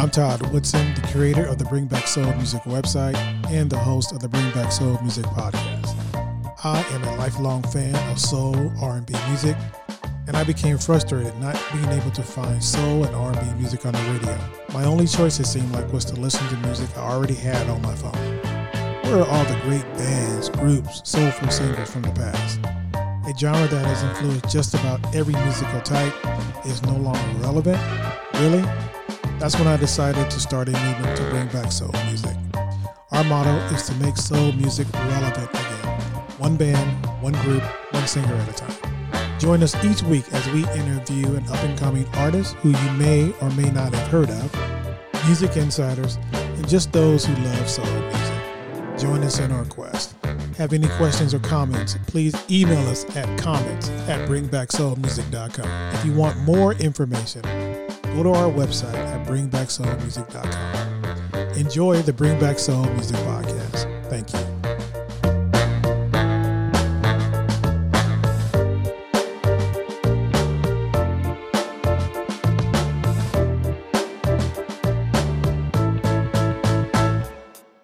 I'm Todd Woodson, the creator of the Bring Back Soul Music website and the host of the Bring Back Soul Music podcast. I am a lifelong fan of soul R&B music, and I became frustrated not being able to find soul and R&B music on the radio. My only choice it seemed like was to listen to music I already had on my phone. Where are all the great bands, groups, soulful singers from the past? A genre that has influenced just about every musical type is no longer relevant. Really? That's when I decided to start a movement to bring back soul music. Our motto is to make soul music relevant again. One band, one group, one singer at a time. Join us each week as we interview an up and coming artist who you may or may not have heard of, music insiders, and just those who love soul music. Join us in our quest. Have any questions or comments, please email us at comments at bringbacksoulmusic.com. If you want more information, go to our website at bringbacksoulmusic.com. Enjoy the Bring Back Soul Music podcast. Thank you.